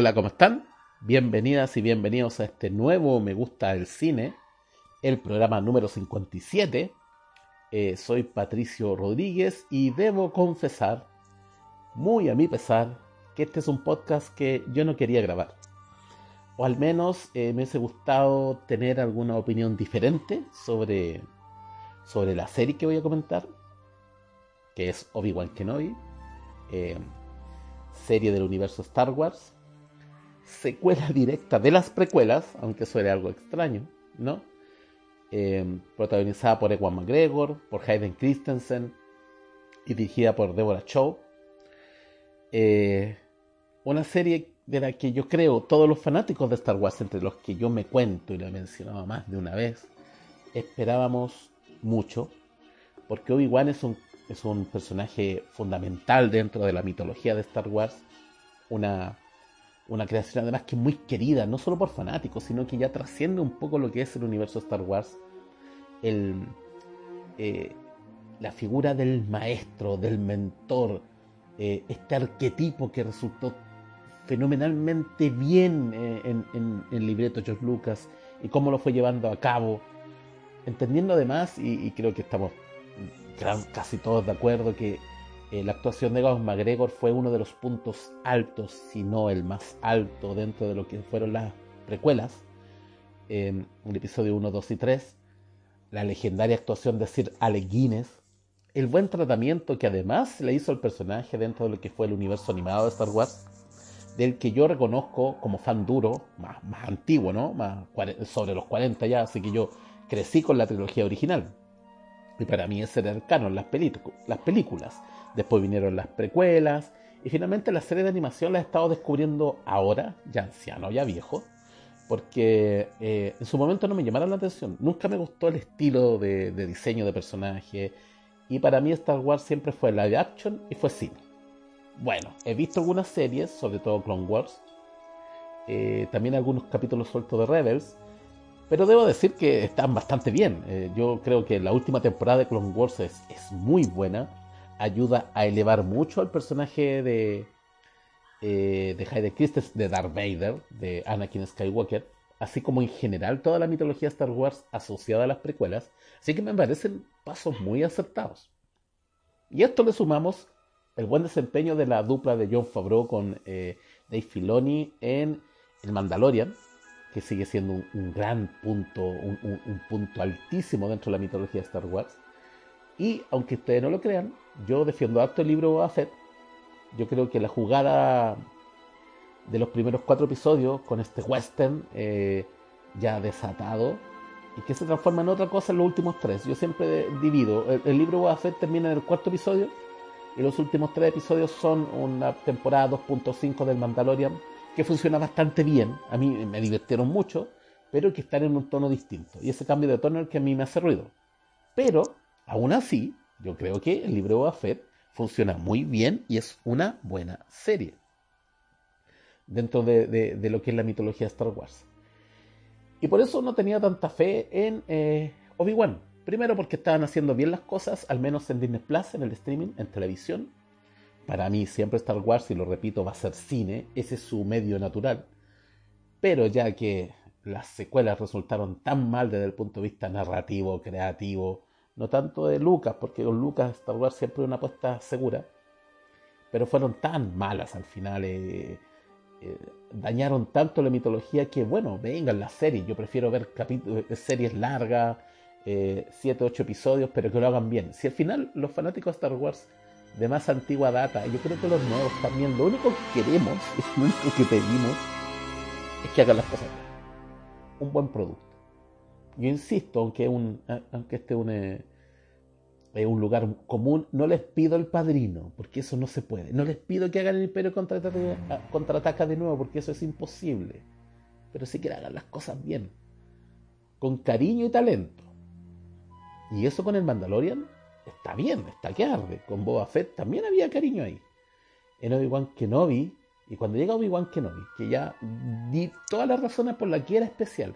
Hola, ¿cómo están? Bienvenidas y bienvenidos a este nuevo Me Gusta el Cine, el programa número 57. Eh, soy Patricio Rodríguez y debo confesar, muy a mi pesar, que este es un podcast que yo no quería grabar. O al menos eh, me hubiese gustado tener alguna opinión diferente sobre, sobre la serie que voy a comentar, que es Obi-Wan Kenobi, eh, serie del universo Star Wars secuela directa de las precuelas, aunque suene algo extraño, ¿no? Eh, protagonizada por Ewan McGregor, por Hayden Christensen y dirigida por Deborah Chow. Eh, una serie de la que yo creo todos los fanáticos de Star Wars, entre los que yo me cuento y lo he mencionado más de una vez, esperábamos mucho, porque Obi-Wan es un, es un personaje fundamental dentro de la mitología de Star Wars, una una creación además que es muy querida, no solo por fanáticos, sino que ya trasciende un poco lo que es el universo Star Wars. El, eh, la figura del maestro, del mentor, eh, este arquetipo que resultó fenomenalmente bien eh, en, el libreto George Lucas y cómo lo fue llevando a cabo, entendiendo además, y creo que estamos casi todos de acuerdo, que eh, la actuación de Ewan McGregor fue uno de los puntos altos, si no el más alto, dentro de lo que fueron las precuelas. en el episodio 1, 2 y 3. La legendaria actuación de Sir Alec Guinness. El buen tratamiento que además le hizo al personaje dentro de lo que fue el universo animado de Star Wars. Del que yo reconozco como fan duro, más, más antiguo, ¿no? Más, sobre los 40 ya, así que yo crecí con la trilogía original. Y para mí ese era el las películas. Después vinieron las precuelas. Y finalmente la serie de animación la he estado descubriendo ahora, ya anciano, ya viejo. Porque eh, en su momento no me llamaron la atención. Nunca me gustó el estilo de, diseño de personaje. Y para mí Star Wars siempre fue live action y fue cine. Bueno, he visto algunas series, sobre todo Clone Wars. Eh, también algunos capítulos sueltos de Rebels. Pero debo decir que están bastante bien. Eh, yo creo que la última temporada de Clone Wars es, es muy buena ayuda a elevar mucho al personaje de, eh, de Hayden Christensen, de Darth Vader, de Anakin Skywalker, así como en general toda la mitología Star Wars asociada a las precuelas, así que me parecen pasos muy acertados. Y a esto le sumamos el buen desempeño de la dupla de John Favreau con eh, Dave Filoni en El Mandalorian, que sigue siendo un, gran punto, un, un punto altísimo dentro de la mitología de Star Wars. Y aunque ustedes no lo crean, yo defiendo harto el libro Boba Yo creo que la jugada de los primeros cuatro episodios con este western eh, ya desatado y que se transforma en otra cosa en los últimos tres. Yo siempre divido. El, libro Boba termina en el cuarto episodio y los últimos tres episodios son una temporada 2.5 del Mandalorian que funciona bastante bien. A mí me divirtieron mucho, pero que están en un tono distinto. Y ese cambio de tono es el que a mí me hace ruido. Pero, aún así, yo creo que el libro de Boba funciona muy bien y es una buena serie dentro de, lo que es la mitología de Star Wars. Y por eso no tenía tanta fe en eh, Obi-Wan. Primero porque estaban haciendo bien las cosas, al menos en Disney Plus, en el streaming, en televisión. Para mí siempre Star Wars, y lo repito, va a ser cine, ese es su medio natural. Pero ya que las secuelas resultaron tan mal desde el punto de vista narrativo, creativo, no tanto de Lucas, porque con Lucas Star Wars siempre una apuesta segura, pero fueron tan malas al final, eh, eh, dañaron tanto la mitología que, bueno, vengan las series, yo prefiero ver eh, series largas, 7, 8 episodios, pero que lo hagan bien. Si al final los fanáticos de Star Wars de más antigua data, yo creo que los nuevos también, lo único que queremos, lo único que pedimos, es que hagan las cosas bien. Un buen producto. Yo insisto, aunque, un, aunque este un, es un lugar común. No les pido el padrino, porque eso no se puede. No les pido que hagan el imperio contraataca, contraataca de nuevo, porque eso es imposible. Pero sí que hagan las cosas bien, con cariño y talento. Y eso con el Mandalorian está bien, está que arde. Con Boba Fett también había cariño ahí. En Obi-Wan Kenobi, y cuando llega Obi-Wan Kenobi, que ya di todas las razones por las que era especial,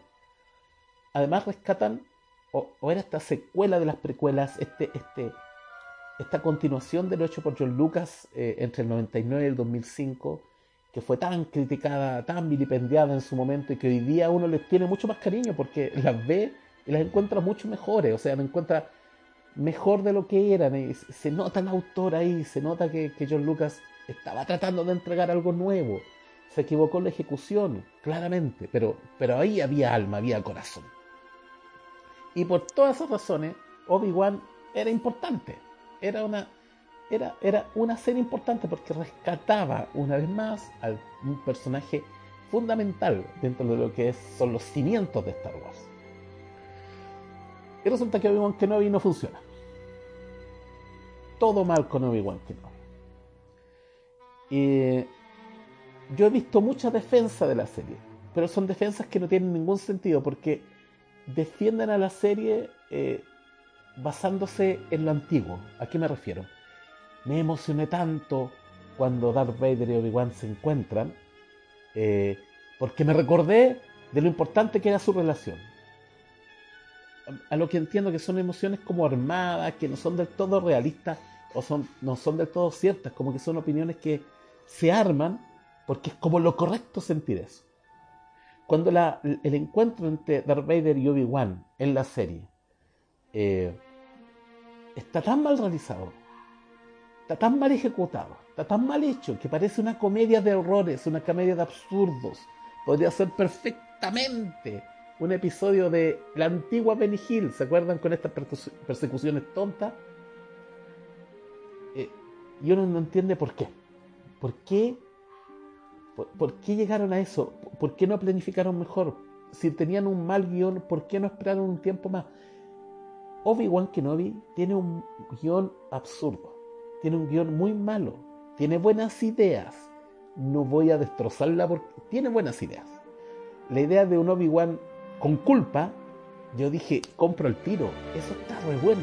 además rescatan, o, era esta secuela de las precuelas, este, este, esta continuación de lo hecho por John Lucas eh, entre el 99 y el 2005, que fue tan criticada, tan vilipendiada en su momento y que hoy día uno les tiene mucho más cariño porque las ve y las encuentra mucho mejores, o sea, las encuentra mejor de lo que eran. se nota el autor ahí, se nota que, que John Lucas estaba tratando de entregar algo nuevo. Se equivocó en la ejecución, claramente, pero, pero ahí había alma, había corazón. Y por todas esas razones, Obi-Wan era importante. Era una, era, era una serie importante porque rescataba una vez más a un personaje fundamental dentro de lo que son los cimientos de Star Wars. Y resulta que Obi-Wan Kenobi no funciona. Todo mal con Obi-Wan Kenobi. Y yo he visto mucha defensa de la serie, pero son defensas que no tienen ningún sentido porque defienden a la serie eh, basándose en lo antiguo. ¿A qué me refiero? Me emocioné tanto cuando Darth Vader y Obi-Wan se encuentran, eh, porque me recordé de lo importante que era su relación a lo que entiendo que son emociones como armadas, que no son del todo realistas o son, no son del todo ciertas, como que son opiniones que se arman porque es como lo correcto sentir eso. Cuando la, el encuentro entre Darth Vader y Obi-Wan en la serie eh, está tan mal realizado, está tan mal ejecutado, está tan mal hecho que parece una comedia de horrores, una comedia de absurdos, podría ser perfectamente un episodio de la antigua Benny Hill, ¿se acuerdan con estas persecuciones tontas? Eh, y uno no entiende por qué. ¿Por qué? Por, qué llegaron a eso? ¿Por qué no planificaron mejor? Si tenían un mal guion, ¿por qué no esperaron un tiempo más? Obi-Wan Kenobi tiene un guion absurdo, tiene un guion muy malo, tiene buenas ideas. No voy a destrozarla porque tiene buenas ideas. La idea de un Obi-Wan con culpa, yo dije, compro el tiro. Eso está re bueno.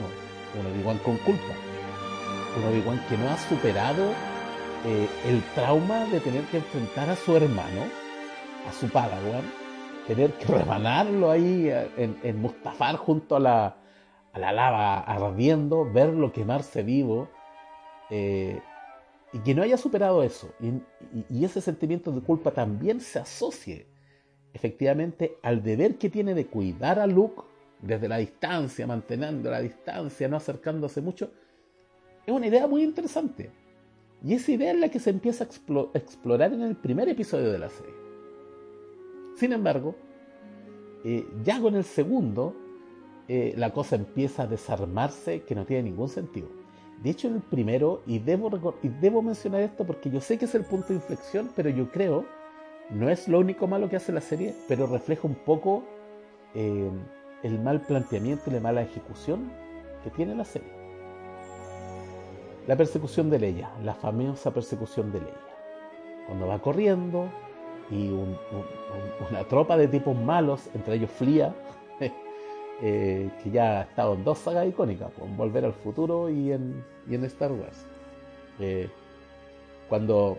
Un Obi-Wan con culpa. Un Obi-Wan que no ha superado eh, el trauma de tener que enfrentar a su hermano, a su Padawan, tener que rebanarlo ahí eh, en, Mustafar junto a la, lava ardiendo, verlo quemarse vivo. Eh, y que no haya superado eso, y, ese sentimiento de culpa también se asocie efectivamente al deber que tiene de cuidar a Luke desde la distancia, manteniendo la distancia, no acercándose mucho, es una idea muy interesante. Y esa idea es la que se empieza a explorar en el primer episodio de la serie. Sin embargo, eh, ya con el segundo, eh, la cosa empieza a desarmarse que no tiene ningún sentido. De hecho, en el primero, y debo, mencionar esto porque yo sé que es el punto de inflexión, pero yo creo no es lo único malo que hace la serie, pero refleja un poco eh, el mal planteamiento y la mala ejecución que tiene la serie. La persecución de Leia, la famosa persecución de Leia. Cuando va corriendo y una tropa de tipos malos, entre ellos Flia, eh, que ya ha estado en dos sagas icónicas, en Volver al Futuro y en, Star Wars. Eh, cuando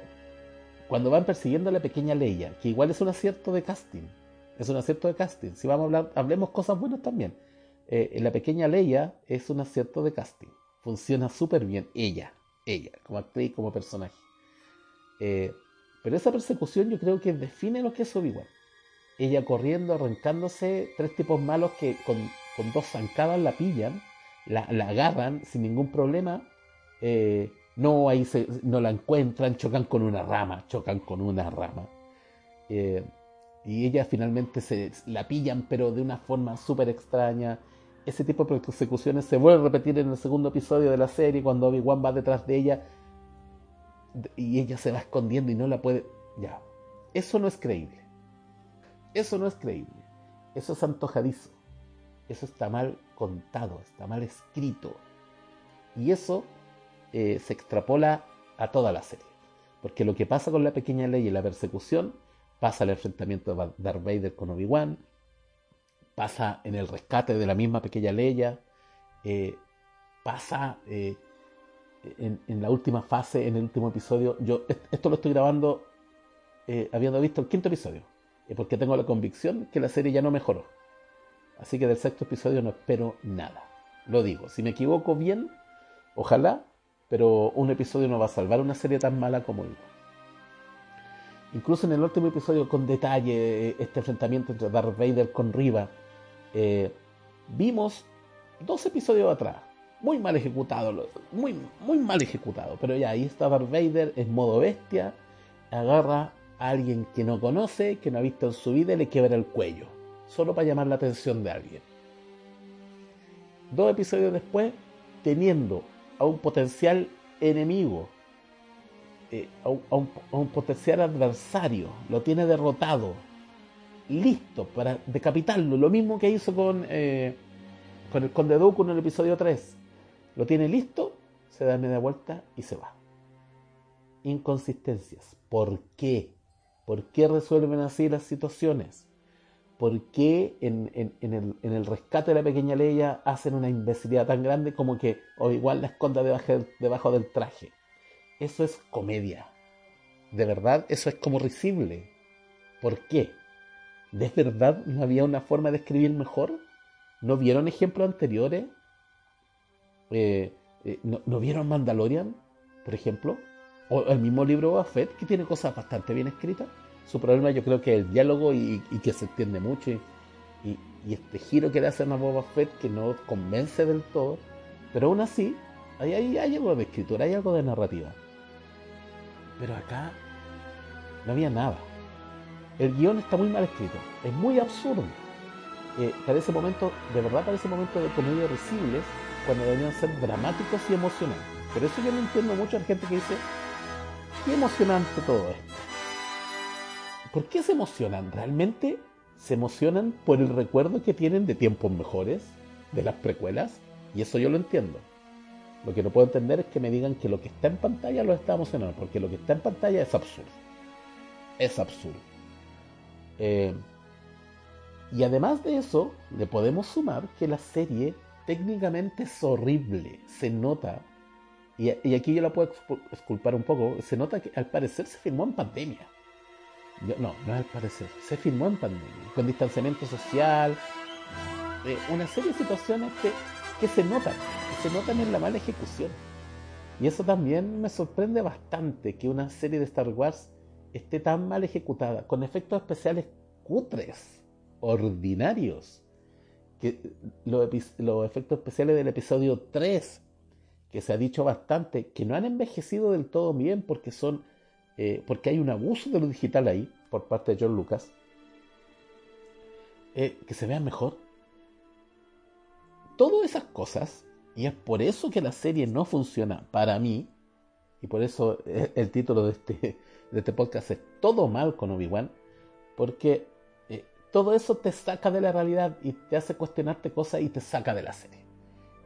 cuando van persiguiendo a la pequeña Leia, que igual es un acierto de casting, es un acierto de casting. Si vamos a hablar, hablemos cosas buenas también. Eh, la pequeña Leia es un acierto de casting. Funciona súper bien. Ella, ella, como actriz, como personaje. Eh, pero esa persecución yo creo que define lo que es Obi-Wan. Ella corriendo, arrancándose, tres tipos malos que con, dos zancadas la pillan, la, agarran sin ningún problema. Eh, no, ahí no la encuentran, chocan con una rama, chocan con una rama. Eh, y ella finalmente se la pillan, pero de una forma súper extraña. Ese tipo de persecuciones se vuelve a repetir en el segundo episodio de la serie, cuando Obi-Wan va detrás de ella y ella se va escondiendo y no la puede. Ya. Eso no es creíble. Eso no es creíble. Eso es antojadizo. Eso está mal contado, está mal escrito Y eso eh, se extrapola a toda la serie. Porque lo que pasa con la pequeña ley y la persecución pasa el enfrentamiento de Darth Vader con Obi-Wan, pasa en el rescate de la misma pequeña Leia, eh, pasa eh, en, la última fase, en el último episodio. Yo esto lo estoy grabando eh, habiendo visto el quinto episodio, porque tengo la convicción que la serie ya no mejoró. Así que del sexto episodio no espero nada. Lo digo, si me equivoco bien, ojalá, pero un episodio no va a salvar una serie tan mala como ella. Incluso en el último episodio, con detalle, este enfrentamiento entre Darth Vader con Riva, eh, vimos dos episodios atrás, muy mal ejecutado, muy, muy mal ejecutado, pero ya ahí está Darth Vader en modo bestia, agarra a alguien que no conoce, que no ha visto en su vida y le quiebra el cuello, solo para llamar la atención de alguien. Dos episodios después, teniendo a un potencial enemigo eh, a, un, potencial adversario, lo tiene derrotado, listo para decapitarlo, lo mismo que hizo con, eh, con el Conde Dooku en el episodio 3. Lo tiene listo, se da media vuelta y se va. Inconsistencias. ¿Por qué? ¿Por qué resuelven así las situaciones? ¿Por qué en, el, en, el, rescate de la pequeña Leia hacen una imbecilidad tan grande como que o igual la esconda debajo del traje? Eso es comedia. De verdad, eso es como risible. ¿Por qué? ¿De verdad no había una forma de escribir mejor? ¿No vieron ejemplos anteriores? Eh, eh, ¿no, vieron Mandalorian, por ejemplo? O el mismo libro Boba Fett, que tiene cosas bastante bien escritas. Su problema yo creo que es el diálogo y, que se entiende mucho. Y, este giro que le hacen a Boba Fett que no convence del todo. Pero aún así, hay, hay algo de escritura, hay algo de narrativa. Pero acá no había nada. El guion está muy mal escrito, es muy absurdo. Eh, parece momento, de verdad parece momento de comedia risibles cuando deberían ser dramáticos y emocionantes. Por eso yo no entiendo mucho a la gente que dice, qué emocionante todo esto. ¿Por qué se emocionan? ¿Realmente se emocionan por el recuerdo que tienen de tiempos mejores, de las precuelas? Y eso yo lo entiendo. Lo que no puedo entender es que me digan que lo que está en pantalla lo está emocionando, porque lo que está en pantalla es absurdo. Es absurdo. Eh, y además de eso, le podemos sumar que la serie técnicamente es horrible. Se nota, y, aquí yo la puedo exculpar un poco, se nota que al parecer se filmó en pandemia. no, no al parecer, se filmó en pandemia, con distanciamiento social, eh, una serie de situaciones que, que se notan se notan en la mala ejecución. Y eso también me sorprende bastante que una serie de Star Wars esté tan mal ejecutada, con efectos especiales cutres, ordinarios. Que los, efectos especiales del episodio 3, que se ha dicho bastante, que no han envejecido del todo bien porque son eh, porque hay un abuso de lo digital ahí por parte de John Lucas, eh, que se vean mejor. Esas cosas y es por eso que la serie no funciona para mí. Y por eso el título de este, de este podcast es Todo mal con Obi-Wan. Porque eh, todo eso te saca de la realidad y te hace cuestionarte cosas y te saca de la serie.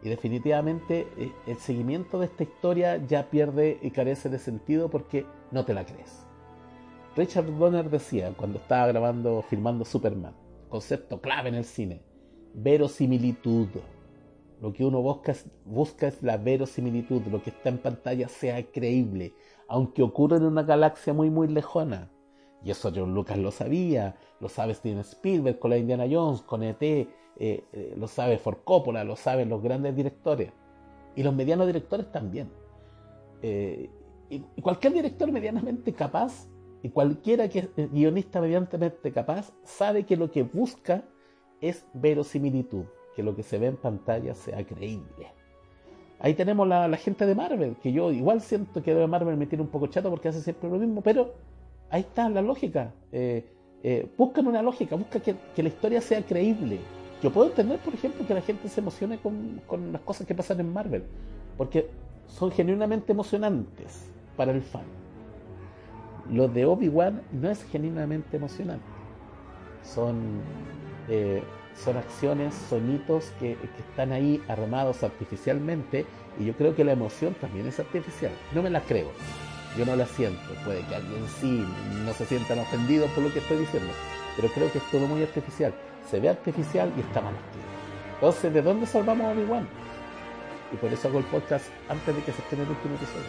Y definitivamente eh, el seguimiento de esta historia ya pierde y carece de sentido porque no te la crees. Richard Donner decía cuando estaba grabando, filmando Superman, concepto clave en el cine, verosimilitud lo que uno busca, busca es la verosimilitud, lo que está en pantalla sea creíble, aunque ocurra en una galaxia muy muy lejana. Y eso John Lucas lo sabía, lo sabe Steven Spielberg con la Indiana Jones, con ET, eh, eh, lo sabe Ford Coppola, lo saben los grandes directores. Y los medianos directores también. Eh, y, cualquier director medianamente capaz, y cualquiera que guionista medianamente capaz, sabe que lo que busca es verosimilitud que lo que se ve en pantalla sea creíble. Ahí tenemos la, gente de Marvel, que yo igual siento que de Marvel me tiene un poco chato porque hace siempre lo mismo, pero ahí está la lógica. Eh, eh, buscan una lógica, buscan que, la historia sea creíble. Yo puedo entender, por ejemplo, que la gente se emocione con, con las cosas que pasan en Marvel, porque son genuinamente emocionantes para el fan. Lo de Obi-Wan no es genuinamente emocionante. Son eh, son acciones, sonitos que, están ahí armados artificialmente y yo creo que la emoción también es artificial. No me la creo, yo no la siento. Puede que alguien sí no se sientan ofendidos por lo que estoy diciendo, pero creo que es todo muy artificial. Se ve artificial y está mal escrito. Entonces, ¿de dónde salvamos a Obi-Wan? Y por eso hago el podcast antes de que se estrene el último episodio.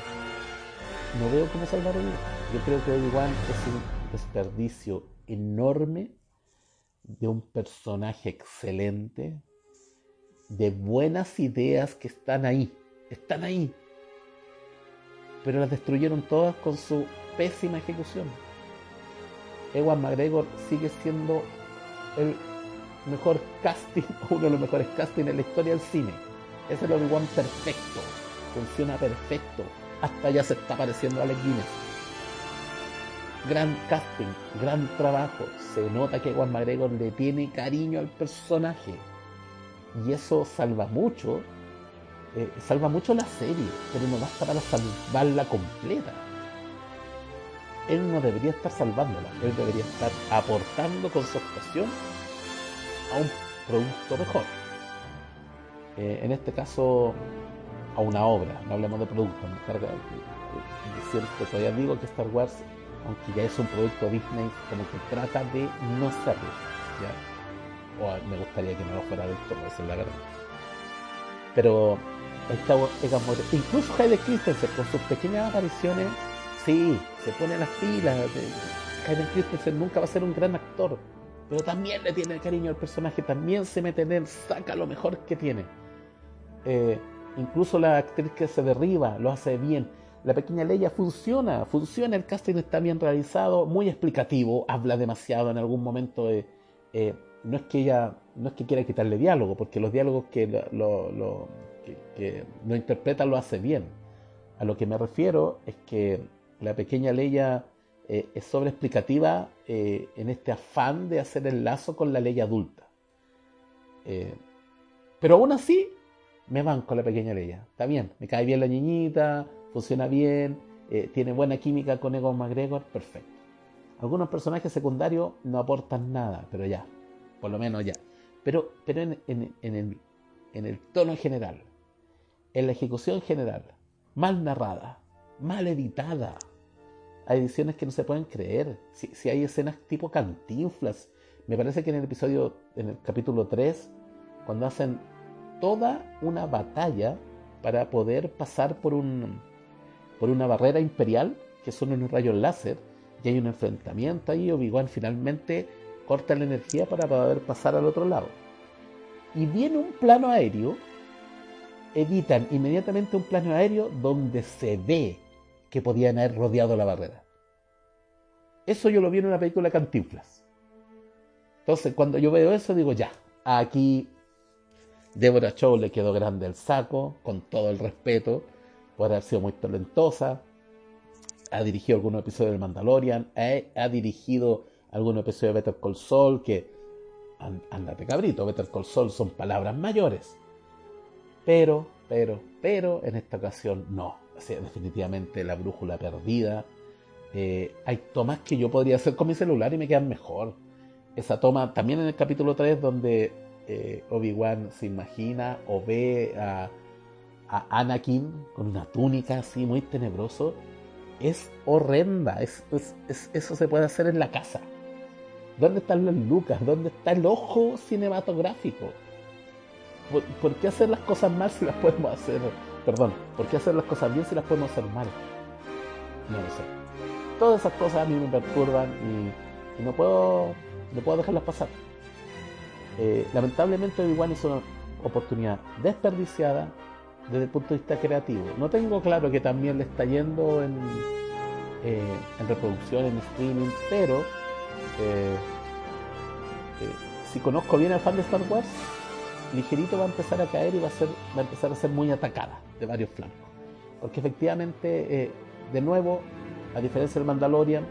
No veo cómo salvar a Obi-Wan. Yo creo que Obi-Wan es un desperdicio enorme de un personaje excelente, de buenas ideas que están ahí, están ahí, pero las destruyeron todas con su pésima ejecución. Ewan McGregor sigue siendo el mejor casting, uno de los mejores castings en la historia del cine. Es el Obi-Wan perfecto, funciona perfecto, hasta ya se está pareciendo a Alec Guinness gran casting, gran trabajo. Se nota que Juan McGregor le tiene cariño al personaje. Y eso salva mucho. Eh, salva mucho la serie, pero no basta para salvarla completa. Él no debería estar salvándola, él debería estar aportando con su actuación a un producto mejor. Eh, en este caso, a una obra, no hablemos de producto, me carga que todavía digo que Star Wars aunque ya es un producto Disney, como que trata de no serlo. ¿ya? O me gustaría que no lo fuera del todo, esa es la verdad. Pero esta, incluso Hayden Christensen con sus pequeñas apariciones, sí, se pone las pilas. Hayden Christensen nunca va a ser un gran actor, pero también le tiene cariño al personaje, también se mete en él, saca lo mejor que tiene. Eh, incluso la actriz que se derriba lo hace bien la pequeña Leia funciona, funciona, el casting está bien realizado, muy explicativo, habla demasiado en algún momento. Eh, no es que ella, no es que quiera quitarle diálogo, porque los diálogos que lo, lo, que, interpreta lo hace bien. A lo que me refiero es que la pequeña Leia eh, es sobreexplicativa eh, en este afán de hacer el lazo con la ley adulta. pero aún así, me van con la pequeña Leia. Está bien, me cae bien la niñita, funciona bien, eh, tiene buena química con Egon McGregor, perfecto. Algunos personajes secundarios no aportan nada, pero ya, por lo menos ya. Pero, pero en, el, en el tono general, en la ejecución general, mal narrada, mal editada. Hay ediciones que no se pueden creer. Si, si, hay escenas tipo cantinflas. Me parece que en el episodio, en el capítulo 3, cuando hacen toda una batalla para poder pasar por un, por una barrera imperial, que son unos rayos láser, y hay un enfrentamiento ahí, Obi-Wan finalmente corta la energía para poder pasar al otro lado. Y viene un plano aéreo, editan inmediatamente un plano aéreo donde se ve que podían haber rodeado la barrera. Eso yo lo vi en una película Cantinflas. Entonces, cuando yo veo eso, digo, ya, aquí Deborah Chow le quedó grande el saco, con todo el respeto, por haber sido muy talentosa, ha dirigido algunos episodios del Mandalorian, ha, dirigido algunos episodios de Better Call Saul, que, andate cabrito, Better Call Saul son palabras mayores. Pero, pero, pero, en esta ocasión no. O sea, definitivamente la brújula perdida. Eh, hay tomas que yo podría hacer con mi celular y me quedan mejor. Esa toma, también en el capítulo 3, donde eh, Obi-Wan se imagina o ve a a Anakin con una túnica así muy tenebroso es horrenda. Es, eso se puede hacer en la casa. ¿Dónde están los lucas? ¿Dónde está el ojo cinematográfico? ¿Por, qué hacer las cosas mal si las podemos hacer? Perdón, ¿por qué hacer las cosas bien si las podemos hacer mal? No lo sé. Todas esas cosas a mí me perturban y, no, puedo, no puedo dejarlas pasar. Eh, lamentablemente Obi-Wan es una oportunidad desperdiciada desde el punto de vista creativo. No tengo claro que también le está yendo en, eh, reproducción, en streaming, pero eh, eh, si conozco bien al fan de Star Wars, ligerito va a empezar a caer y va a, ser, va a empezar a ser muy atacada de varios flancos. Porque efectivamente, de nuevo, a diferencia del Mandalorian,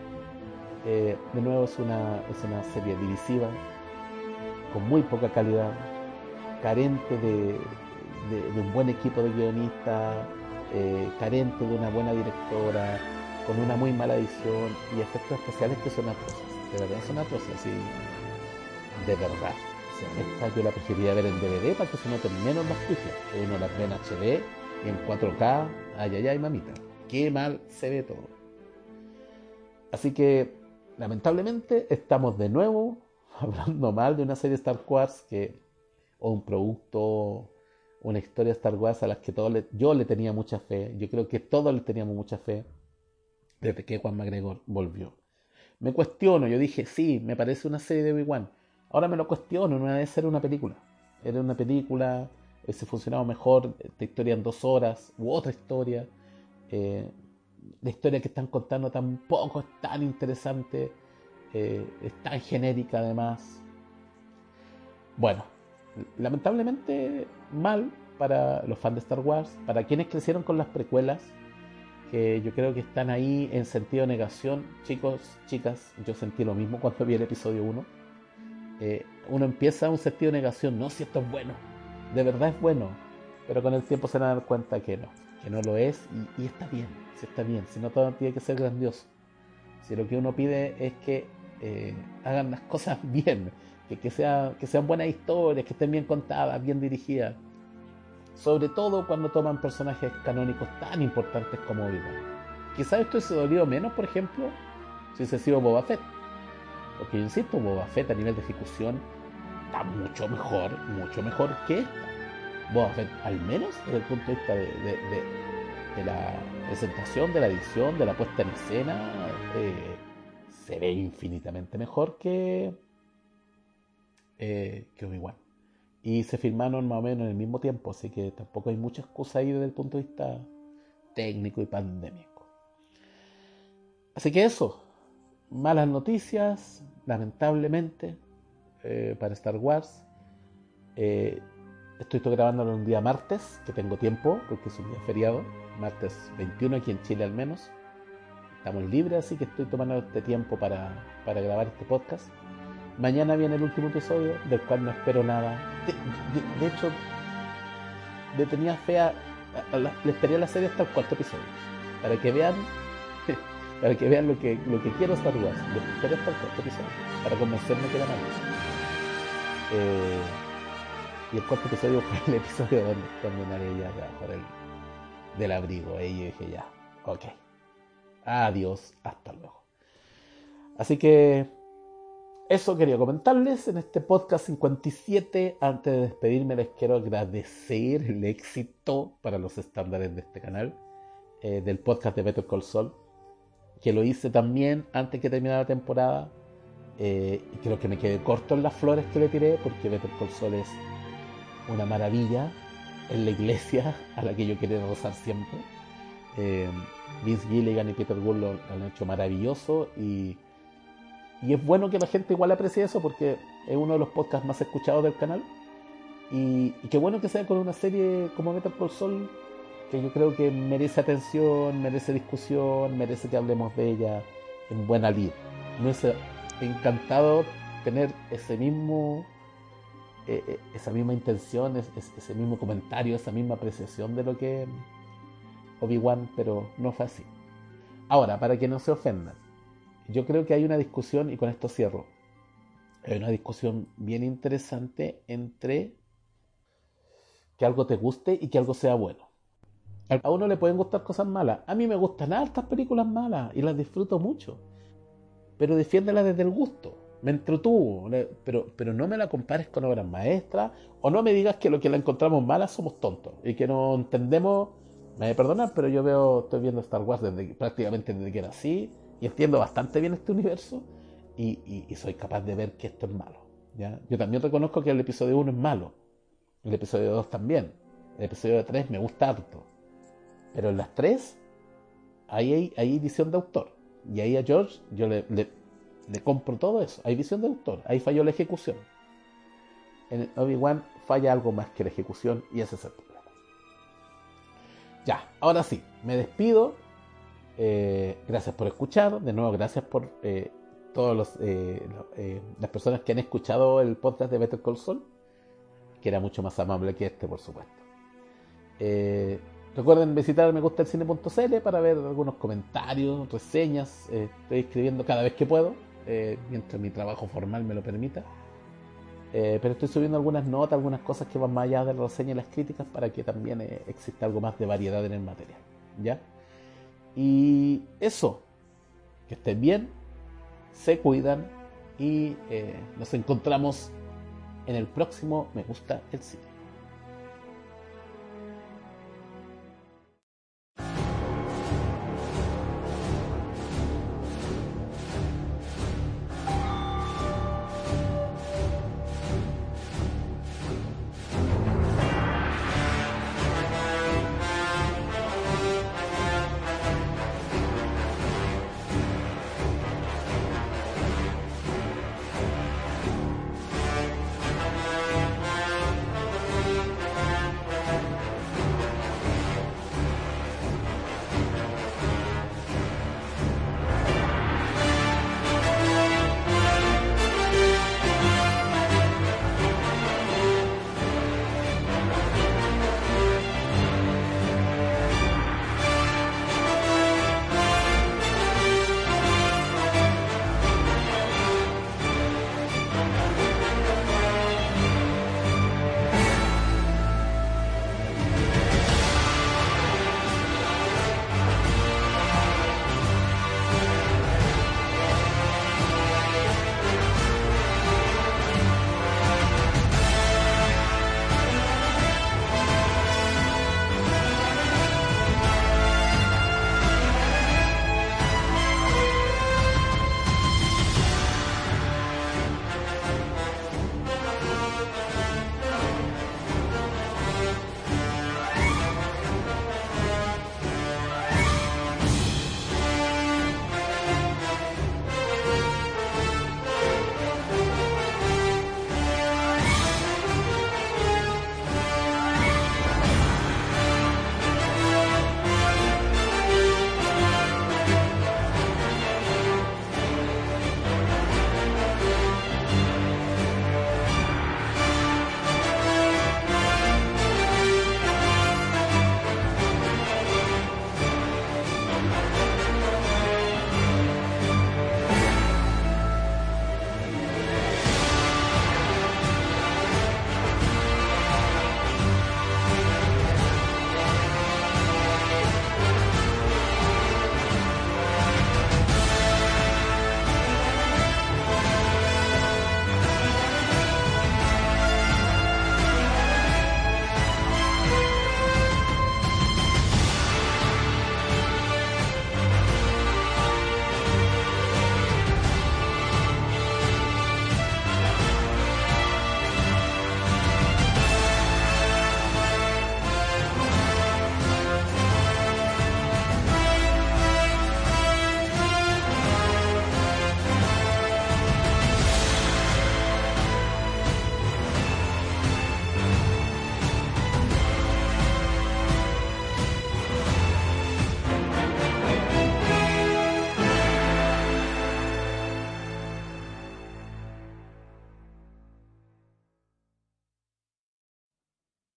de nuevo es una, es una serie divisiva, con muy poca calidad, carente de, de, un buen equipo de guionistas, eh, carente de una buena directora, con una muy mala edición y efectos especiales que son atroces. De verdad son atroces, sí. De verdad. esta yo la preferiría ver en DVD para que se noten menos las pifias. Uno las ve en HD y en 4K. Ay, ay, ay, mamita. Qué mal se ve todo. Así que, lamentablemente, estamos de nuevo hablando mal de una serie Star Wars que, o un producto, una historia Star Wars a las que todos yo le tenía mucha fe. Yo creo que todos le teníamos mucha fe desde que Juan McGregor volvió. Me cuestiono, yo dije, sí, me parece una serie de Obi-Wan. Ahora me lo cuestiono, no debe ser una película. Era una película, hubiese funcionado mejor esta historia en dos horas, u otra historia. Eh, la historia que están contando tampoco es tan interesante, eh, es tan genérica además. Bueno, lamentablemente mal para los fans de Star Wars, para quienes crecieron con las precuelas, que yo creo que están ahí en sentido de negación. Chicos, chicas, yo sentí lo mismo cuando vi el episodio 1. Eh, uno empieza un sentido de negación, no, si esto es bueno, de verdad es bueno, pero con el tiempo se van a dar cuenta que no, que no lo es y, está bien, si está bien, si no todo tiene que ser grandioso. Si lo que uno pide es que eh, hagan las cosas bien, que, que, sea, que sean buenas historias, que estén bien contadas, bien dirigidas sobre todo cuando toman personajes canónicos tan importantes como Obi-Wan. Quizás esto se dolió menos, por ejemplo, si se sido Boba Fett. Porque yo insisto, Boba Fett a nivel de ejecución está mucho mejor, mucho mejor que esta. Boba Fett, al menos desde el punto de vista de, la presentación, de la edición, de la puesta en escena, eh, se ve infinitamente mejor que, eh, que Obi-Wan y se filmaron más o menos en el mismo tiempo, así que tampoco hay mucha excusa ahí desde el punto de vista técnico y pandémico. Así que eso, malas noticias, lamentablemente, eh, para Star Wars. Eh, estoy grabándolo un día martes, que tengo tiempo, porque es un día feriado, martes 21 aquí en Chile al menos. Estamos libres, así que estoy tomando este tiempo para, para grabar este podcast. Mañana viene el último episodio, del cual no espero nada. De, hecho, le tenía fe a, le esperé a la serie hasta el cuarto episodio. Para que vean, para que vean lo que, lo que quiero Star Wars. Le esperé hasta el cuarto episodio. Para convencerme que era malo. Eh, y el cuarto episodio fue el episodio donde, cuando ella debajo del, del abrigo. Y yo dije ya, ok. Adiós, hasta luego. Así que eso quería comentarles en este podcast 57. Antes de despedirme les quiero agradecer el éxito para los estándares de este canal, eh, del podcast de Better Call Saul, que lo hice también antes que terminara la temporada. Eh, y creo que me quedé corto en las flores que le tiré, porque Better Call Saul es una maravilla en la iglesia a la que yo quería rozar siempre. Eh, Vince Gilligan y Peter Gould lo han hecho maravilloso y y es bueno que la gente igual aprecie eso porque es uno de los podcasts más escuchados del canal. Y, qué bueno que sea con una serie como Metal por Sol, que yo creo que merece atención, merece discusión, merece que hablemos de ella en buena lid. Me hubiese encantado tener ese mismo, eh, eh, esa misma intención, ese mismo comentario, esa misma apreciación de lo que Obi-Wan, pero no fue así. Ahora, para que no se ofendan, yo creo que hay una discusión, y con esto cierro, hay una discusión bien interesante entre que algo te guste y que algo sea bueno. A uno le pueden gustar cosas malas. A mí me gustan estas películas malas y las disfruto mucho. Pero defiéndelas desde el gusto. Me entretuvo. Pero, pero no me la compares con obras maestras. O no me digas que lo que la encontramos mala somos tontos. Y que no entendemos. Me voy a perdonar, pero yo veo, estoy viendo Star Wars desde, prácticamente desde que era así entiendo bastante bien este universo y, soy capaz de ver que esto es malo. ¿ya? Yo también reconozco que el episodio 1 es malo, el episodio 2 también, el episodio 3 me gusta harto, pero en las 3 ahí hay, edición de autor y ahí a George yo le, le, compro todo eso, hay visión de autor, ahí falló la ejecución. En Obi-Wan falla algo más que la ejecución y ese es el problema. Ya, ahora sí, me despido eh, gracias por escuchar. De nuevo, gracias por eh, todas eh, las personas que han escuchado el podcast de Better Call Saul, que era mucho más amable que este, por supuesto. recuerden visitar megustelcine.cl para ver algunos comentarios, reseñas. estoy escribiendo cada vez que puedo, mientras mi trabajo formal me lo permita. Eh, pero estoy subiendo algunas notas, algunas cosas que van más allá de la reseña y las críticas para que también eh, exista algo más de variedad en el material. ¿Ya? Y eso, que estén bien, se cuidan y eh, nos encontramos en el próximo Me Gusta el Cine.